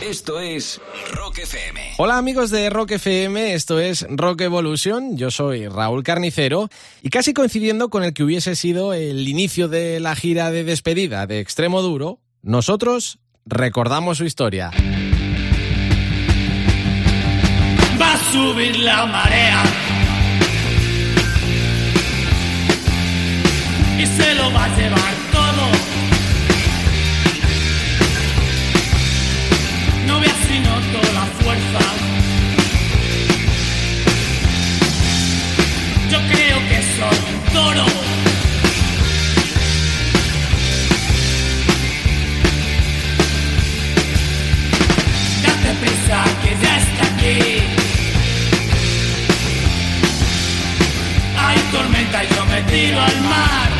Esto es Rock FM. Hola amigos de Rock FM, esto es Rock Evolution, yo soy Raúl Carnicero y casi coincidiendo con el que hubiese sido el inicio de la gira de despedida de Extremo Duro, nosotros recordamos su historia. Va a subir la marea toro. Date prisa que ya está aquí. Hay tormenta y yo me tiro al mar.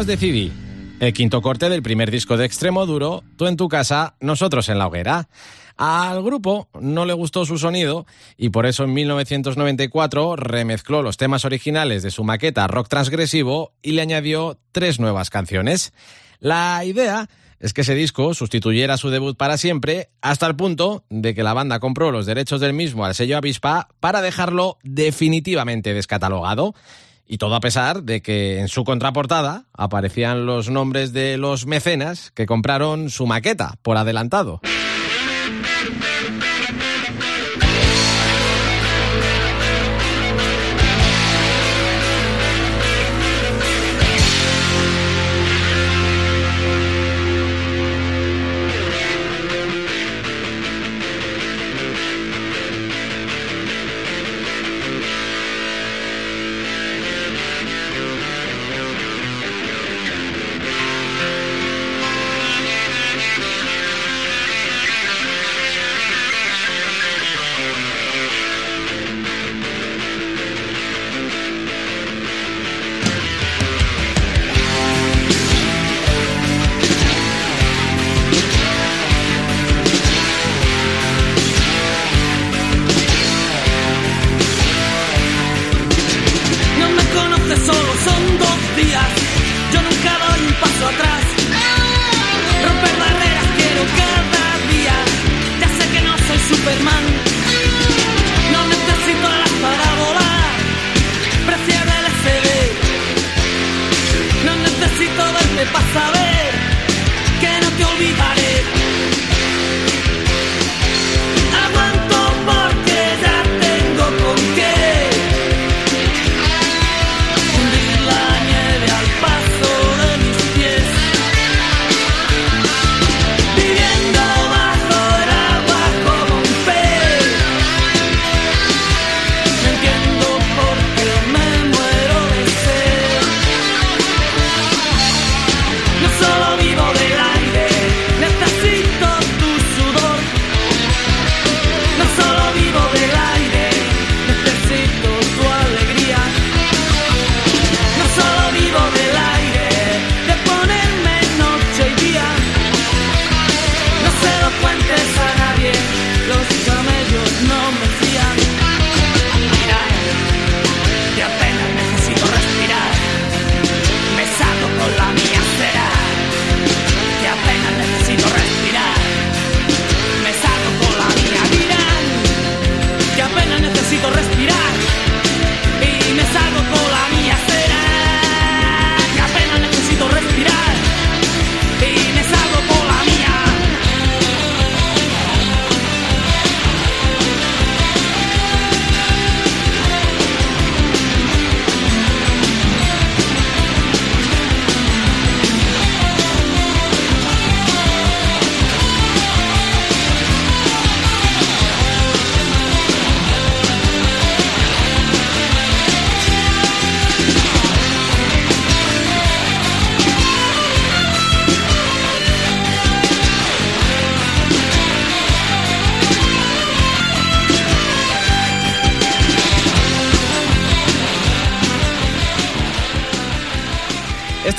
De CD, el quinto corte del primer disco de Extremo Duro, Tú en tu casa, nosotros en la hoguera. Al grupo no le gustó su sonido y por eso en 1994 remezcló los temas originales de su maqueta rock transgresivo y le añadió tres nuevas canciones. La idea es que ese disco sustituyera su debut para siempre hasta el punto de que la banda compró los derechos del mismo al sello Avispa para dejarlo definitivamente descatalogado. Y todo a pesar de que en su contraportada aparecían los nombres de los mecenas que compraron su maqueta por adelantado.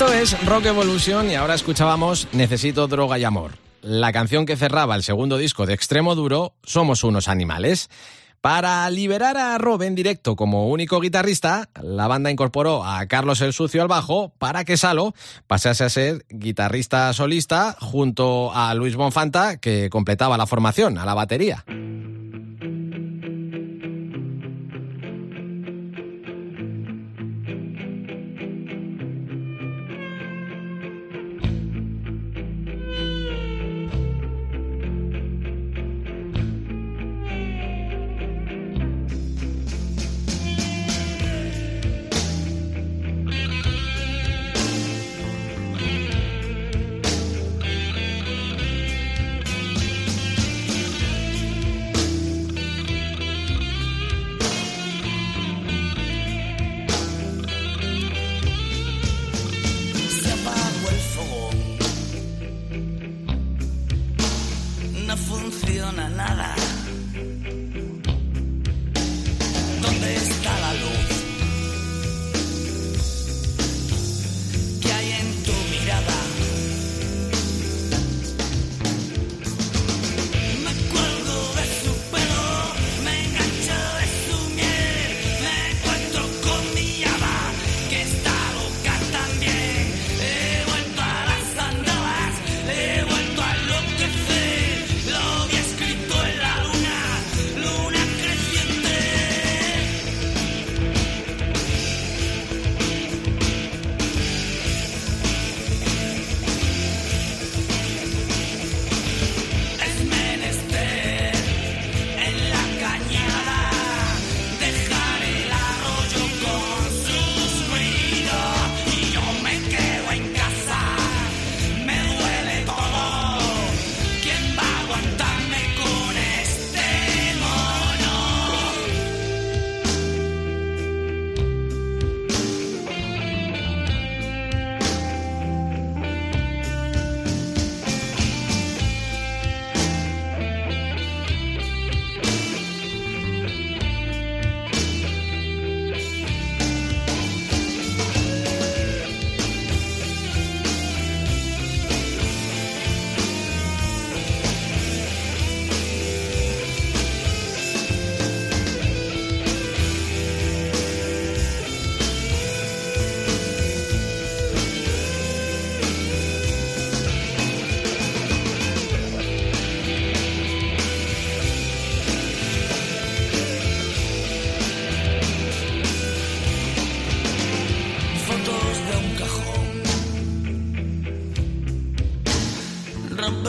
Esto es Rock Evolution y ahora escuchábamos Necesito droga y amor. La canción que cerraba el segundo disco de Extremo Duro, Somos unos animales. Para liberar a Rob en directo como único guitarrista, la banda incorporó a Carlos el Sucio al bajo para que Salo pasase a ser guitarrista solista junto a Luis Bonfanta, que completaba la formación a la batería.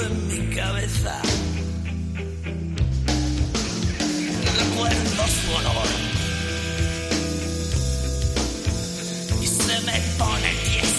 en mi cabeza. Recuerdo su olor y se me pone tieso.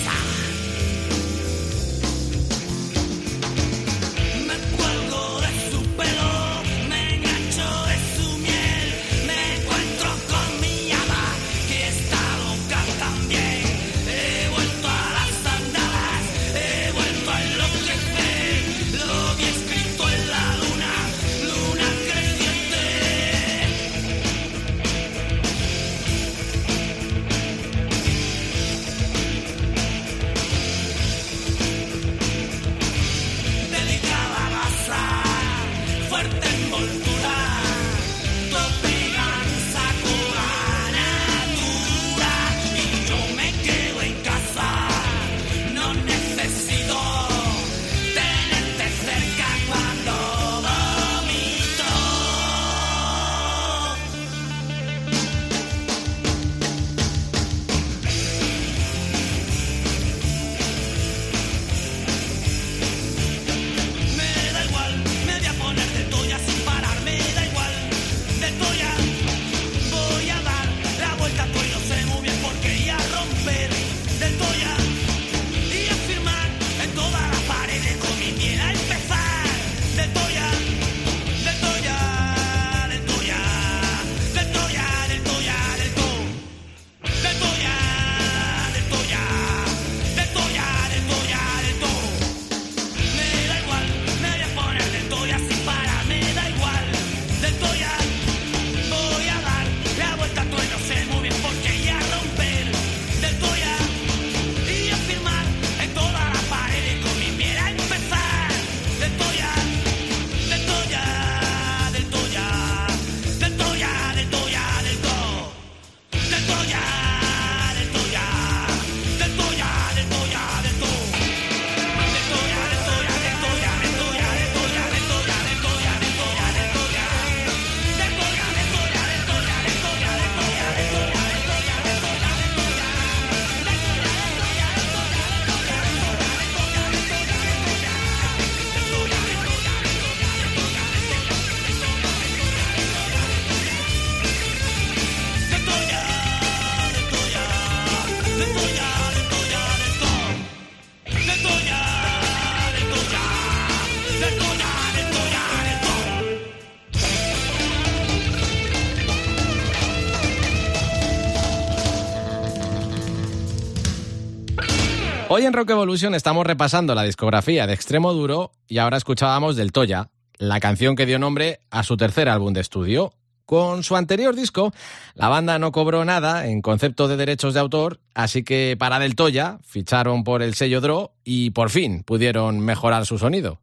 En Rock Evolution estamos repasando la discografía de Extremo Duro y ahora escuchábamos del Toya, la canción que dio nombre a su tercer álbum de estudio. Con su anterior disco, la banda no cobró nada en concepto de derechos de autor, así que para Del Toya ficharon por el sello Dro y por fin pudieron mejorar su sonido.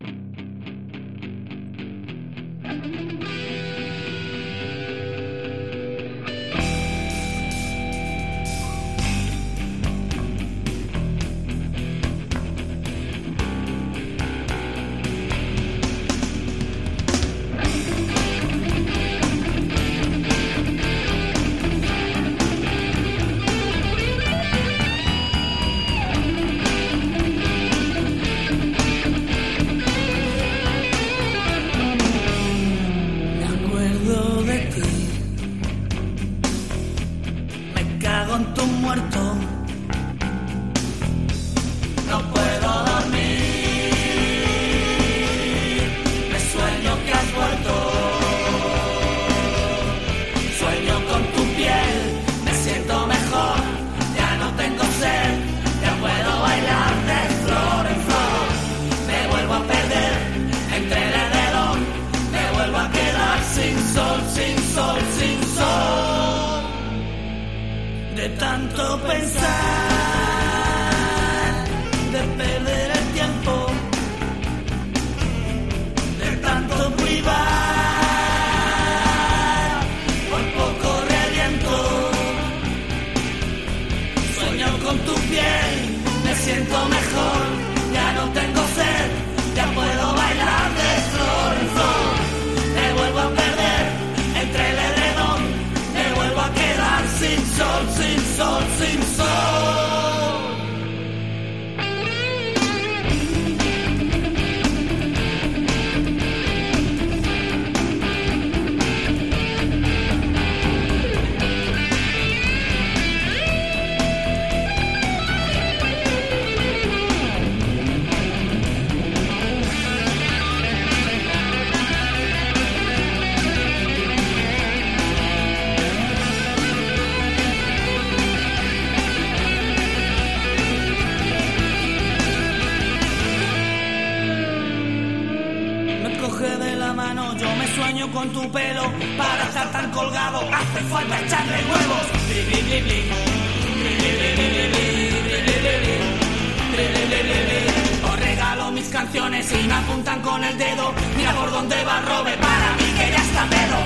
si me apuntan con el dedo, mira por dónde va Robe, para mí que ya está pedo.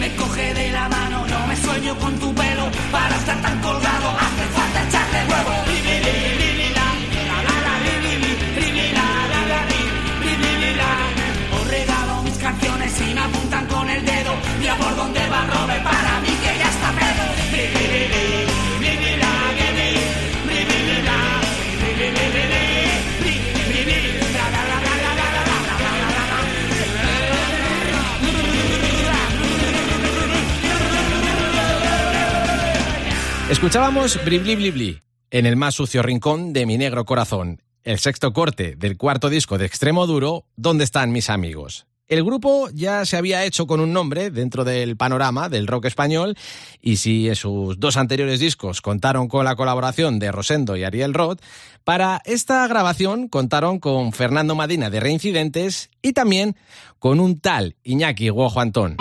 Me coge de la mano, no me sueño con tu pelo, para estar tan colgado hace falta echarle huevo. Escuchábamos Bli Bli Bli en el más sucio rincón de mi negro corazón, el sexto corte del cuarto disco de Extremo Duro, ¿Dónde están mis amigos? El grupo ya se había hecho con un nombre dentro del panorama del rock español y si en sus dos anteriores discos contaron con la colaboración de Rosendo y Ariel Roth, para esta grabación contaron con Fernando Madina de Reincidentes y también con un tal Iñaki Guojo Antón.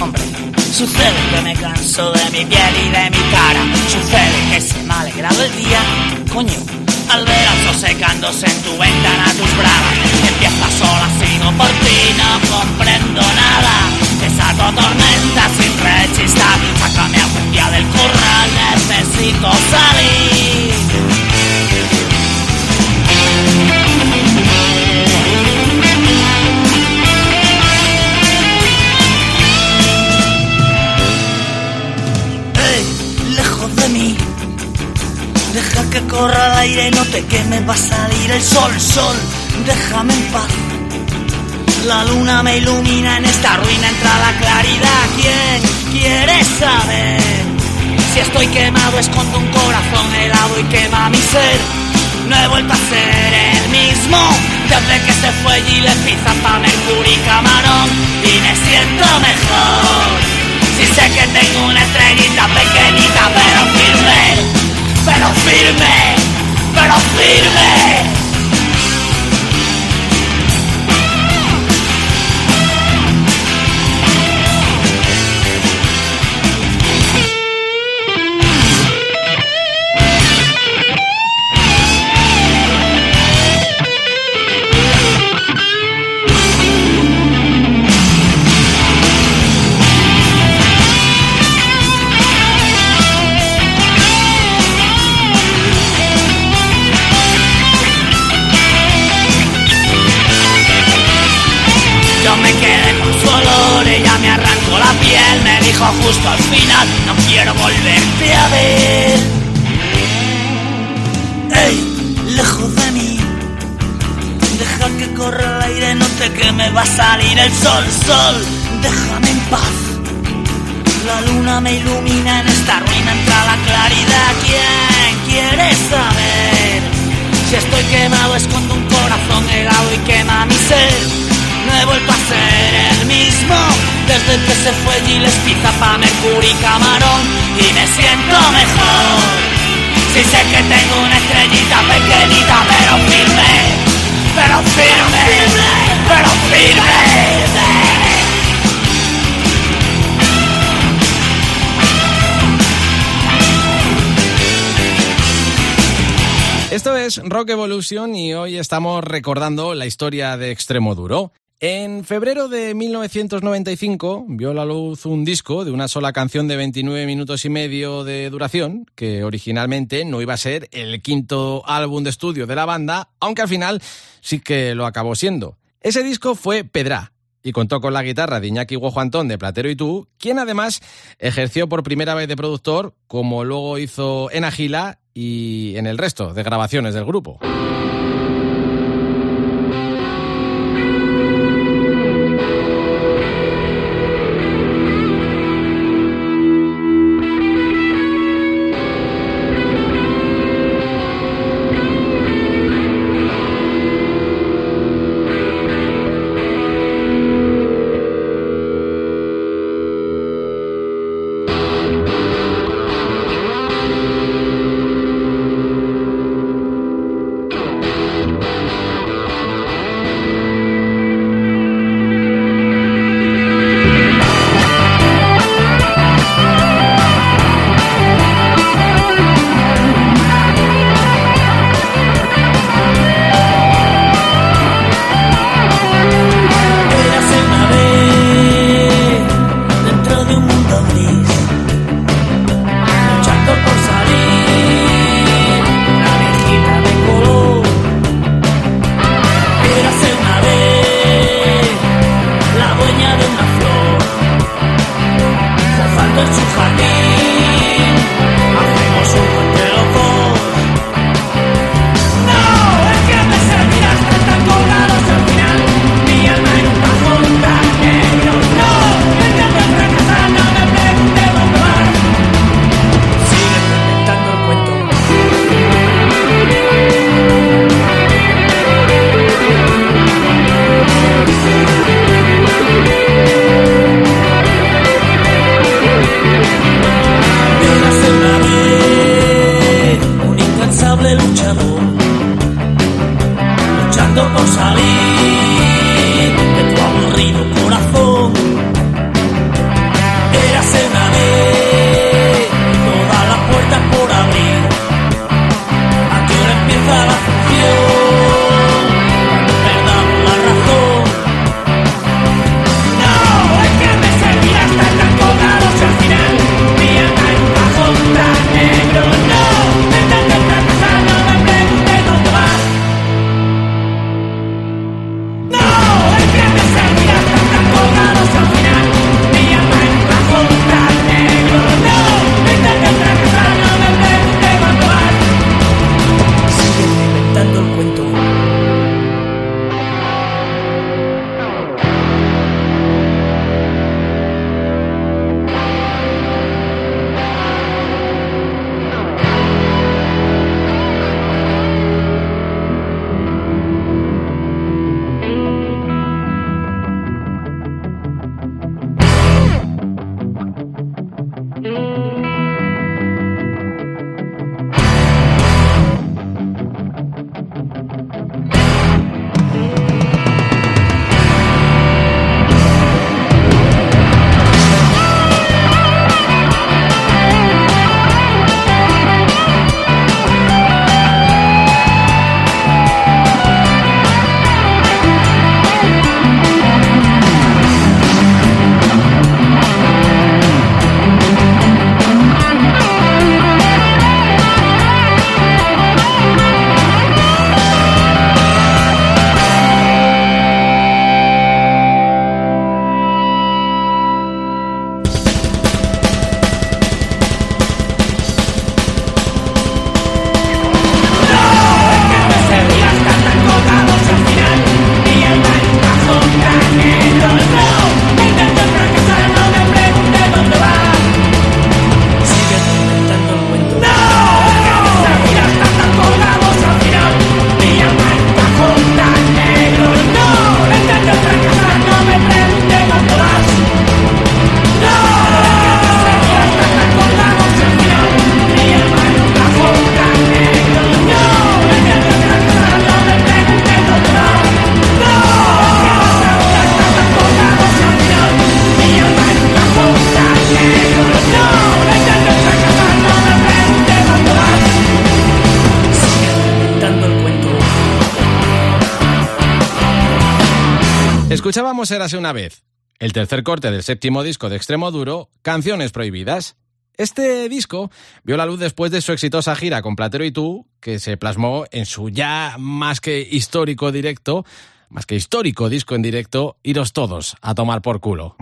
Hombre. Sucede que me canso de mi piel y de mi cara. Sucede que se me ha alegrado el día, coño. Al ver al secándose en tu ventana tus bravas Empieza sola, sigo por ti, no comprendo nada Desato tormenta sin rechistar Sácame algún día del corral, necesito salir de mí. Deja que corra el aire y no te queme, va a salir el sol, sol, déjame en paz. La luna me ilumina, en esta ruina entra la claridad. ¿Quién quiere saber? Si estoy quemado, escondo un corazón helado y quema mi ser. No he vuelto a ser el mismo desde que se fue y le pizan pa' Mercury Camarón y me siento mejor. Sé que tengo una estrellita pequeñita, pero firme, pero firme, pero firme. Ser el mismo desde que se fue Giles Pizza pa' Mercury Camarón y me siento mejor. Si sé que tengo una estrellita pequeñita, pero firme, pero firme, pero firme. Esto es Rock Evolution y hoy estamos recordando la historia de Extremo Duro. En febrero de 1995 vio la luz un disco de una sola canción de 29 minutos y medio de duración, que originalmente no iba a ser el quinto álbum de estudio de la banda, aunque al final sí que lo acabó siendo. Ese disco fue Pedra, y contó con la guitarra de Iñaki Guojo Antón de Platero y tú, quien además ejerció por primera vez de productor, como luego hizo en Agila y en el resto de grabaciones del grupo. Érase una vez, el tercer corte del séptimo disco de Extremo Duro, Canciones Prohibidas. Este disco vio la luz después de su exitosa gira con Platero y tú, que se plasmó en su ya más que histórico directo, más que histórico disco en directo, Iros todos a tomar por culo.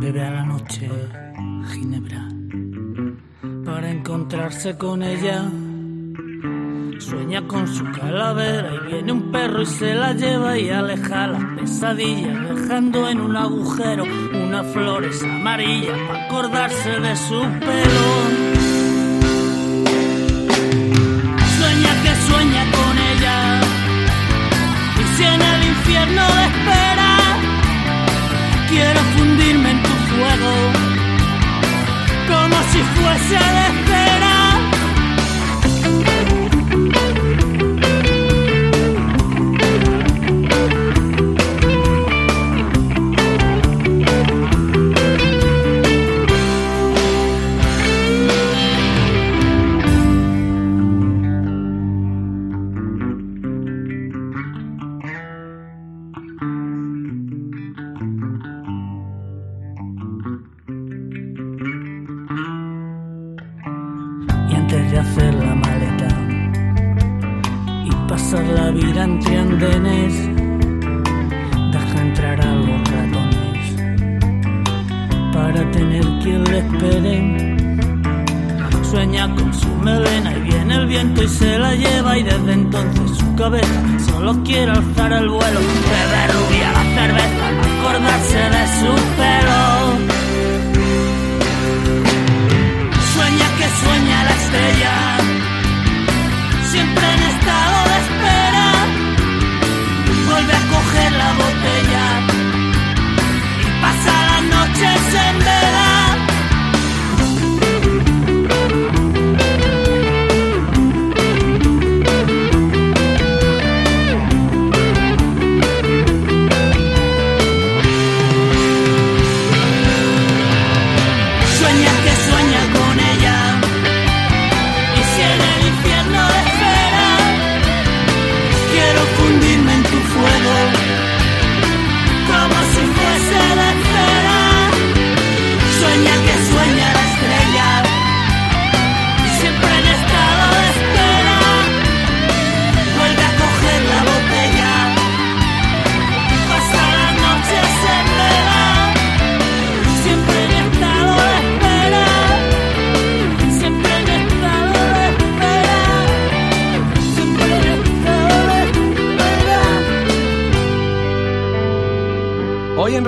Bebe a la noche ginebra para encontrarse con ella. Sueña con su calavera y viene un perro y se la lleva y aleja la pesadilla, dejando en un agujero unas flores amarillas para acordarse de su pelo. Quiero fundirme en tu fuego, como si fuese de sueña la estrella, siempre en estado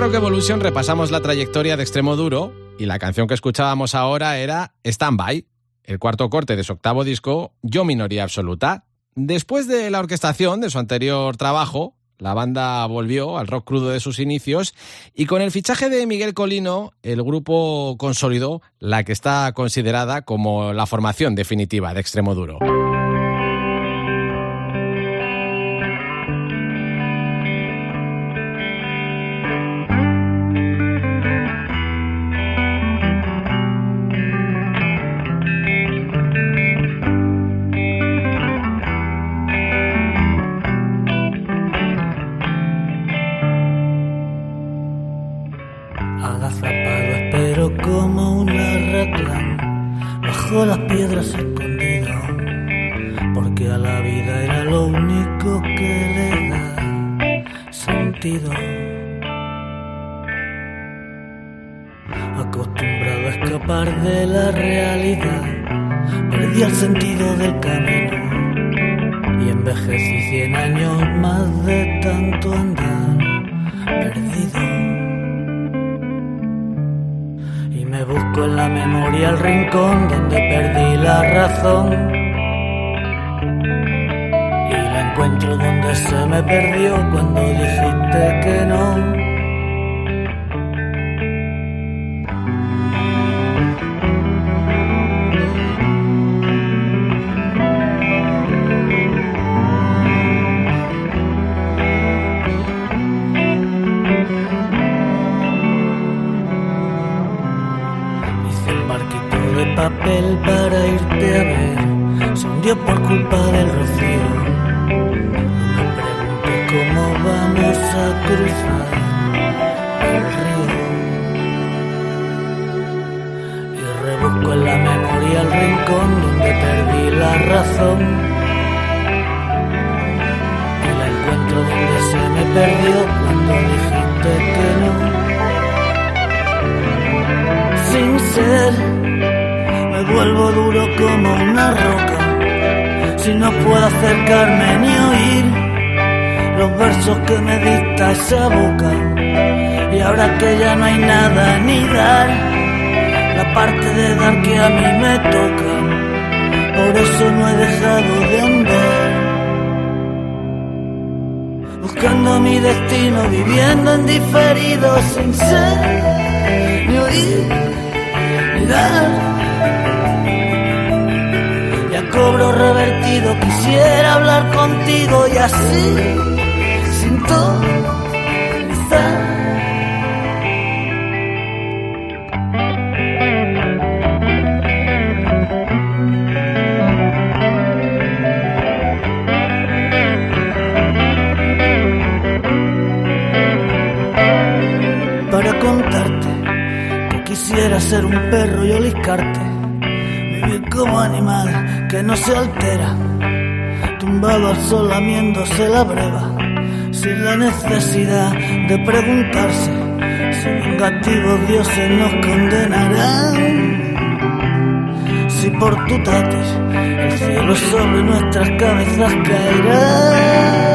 Rock Evolution repasamos la trayectoria de Extremo Duro y la canción que escuchábamos ahora era Stand By, el cuarto corte de su octavo disco, Yo Minoría Absoluta. Después de la orquestación de su anterior trabajo, la banda volvió al rock crudo de sus inicios y con el fichaje de Miguel Colino, el grupo consolidó la que está considerada como la formación definitiva de Extremo Duro. Rebusco en la memoria el rincón donde perdí la razón. Y la encuentro donde se me perdió cuando dijiste que no sin ser. Me vuelvo duro como una roca. Si no puedo acercarme ni oír los versos que me dicta esa boca. Y ahora que ya no hay nada ni dar, la parte de dar que a mí me toca. Por eso no he dejado de andar. Buscando mi destino, viviendo en diferido sin ser ni oír ni dar. Ya cobro revertido, quisiera hablar contigo y así sintonizar. Ser un perro y oliscarte, vivir como animal que no se altera, tumbado al sol lamiéndose la breva, sin la necesidad de preguntarse si vengativos dioses nos condenarán. Si por tu tatis el cielo sobre nuestras cabezas caerá.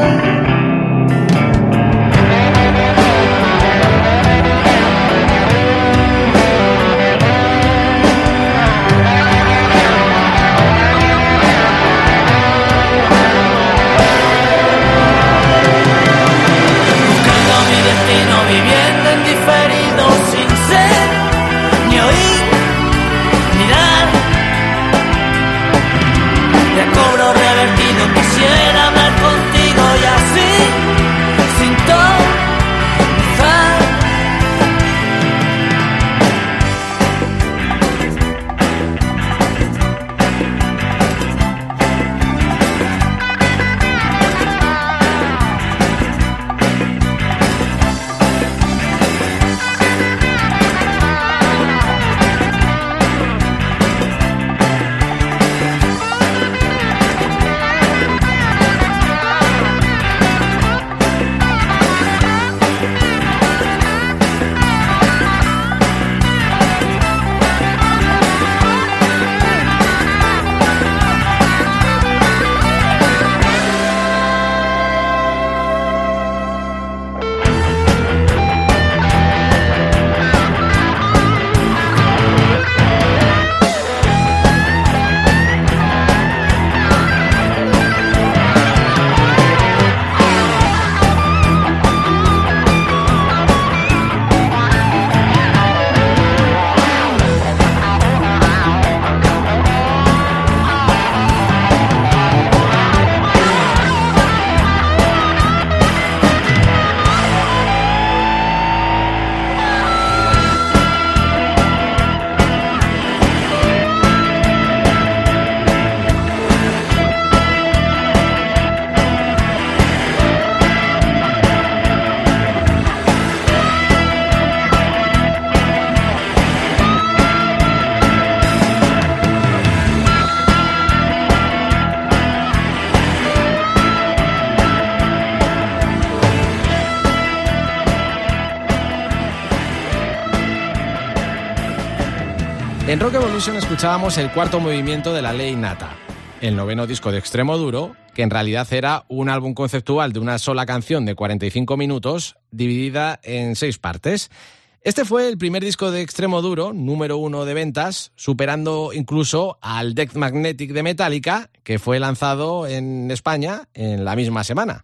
Escuchábamos el cuarto movimiento de la ley Nata, el noveno disco de Extremo Duro, que en realidad era un álbum conceptual de una sola canción de 45 minutos, dividida en seis partes. Este fue el primer disco de Extremo Duro, número uno de ventas, superando incluso al Death Magnetic de Metallica, que fue lanzado en España en la misma semana.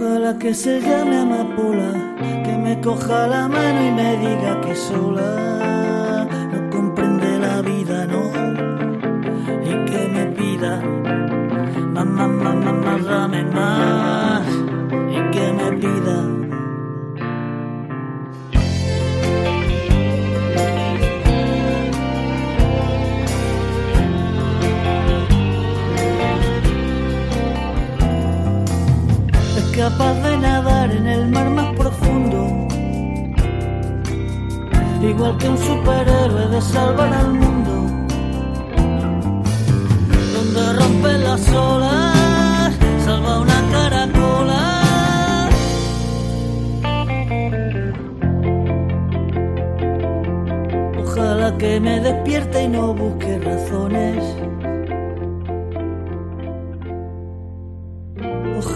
Ojalá que se llame amapola, que me coja la mano y me diga que sola no comprende la vida, no, y que me pida, mamá, mamá, mamá, dame más, y que me pida. Capaz de nadar en el mar más profundo. Igual que un superhéroe de salvar al mundo. Donde rompe las olas, salva una caracola. Ojalá que me despierte y no busque razones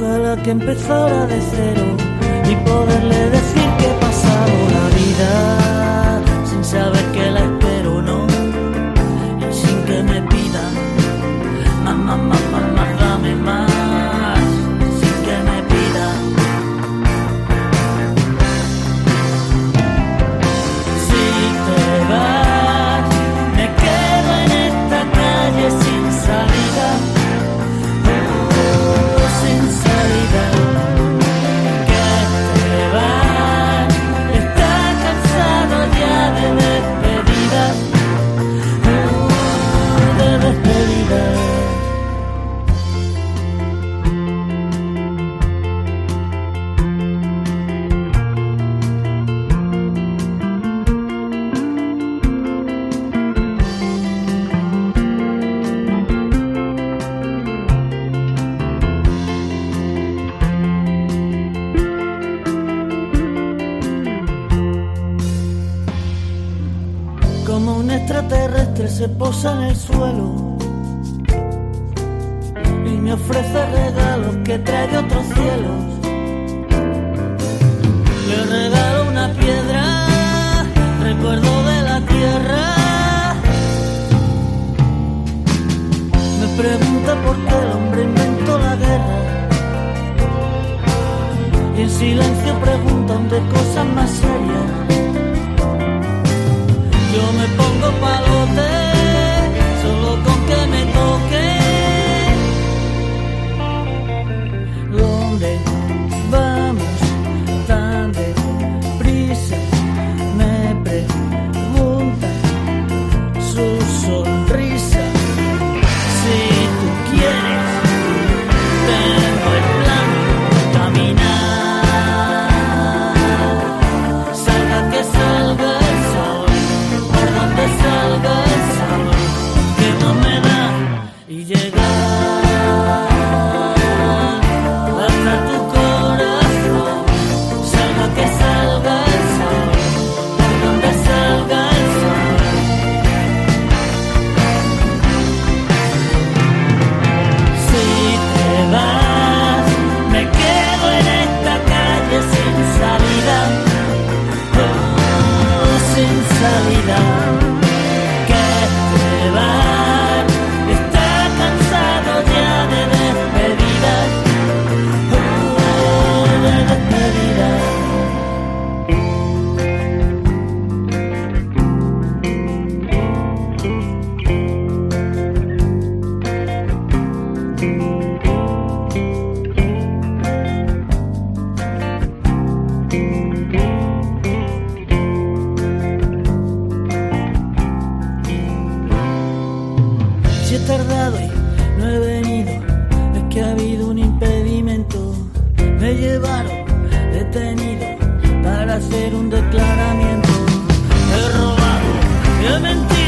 Ojalá que empezara de cero y poderle decir que he pasado la vida Y en silencio preguntan de cosas más serias. Yo me pongo palote tardado y no he venido, es que ha habido un impedimento. Me llevaron detenido para hacer un declaramiento. He robado, he mentido.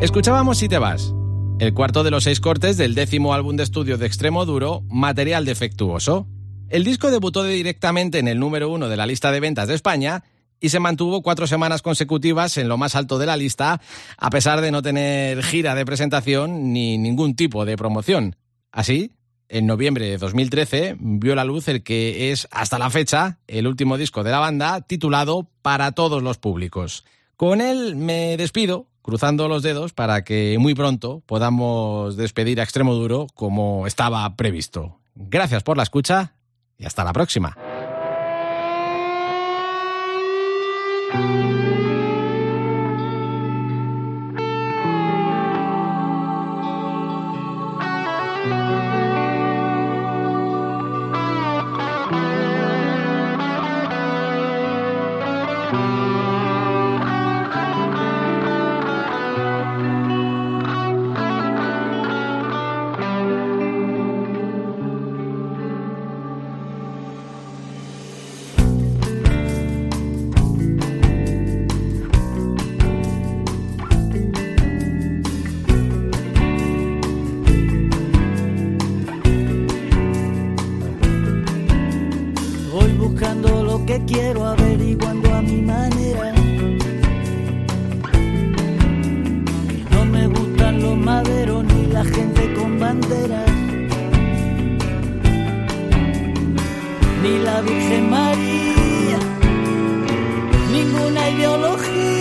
Escuchábamos Si te vas, el cuarto de los seis cortes del décimo álbum de estudio de Extremo Duro, Material Defectuoso. El disco debutó directamente en el número uno de la lista de ventas de España y se mantuvo cuatro semanas consecutivas en lo más alto de la lista, a pesar de no tener gira de presentación ni ningún tipo de promoción. Así, en noviembre de 2013 vio la luz el que es, hasta la fecha, el último disco de la banda, titulado Para todos los públicos. Con él me despido, cruzando los dedos para que muy pronto podamos despedir a Extremo Duro como estaba previsto. Gracias por la escucha y hasta la próxima. Ni la Virgen María, ninguna ideología.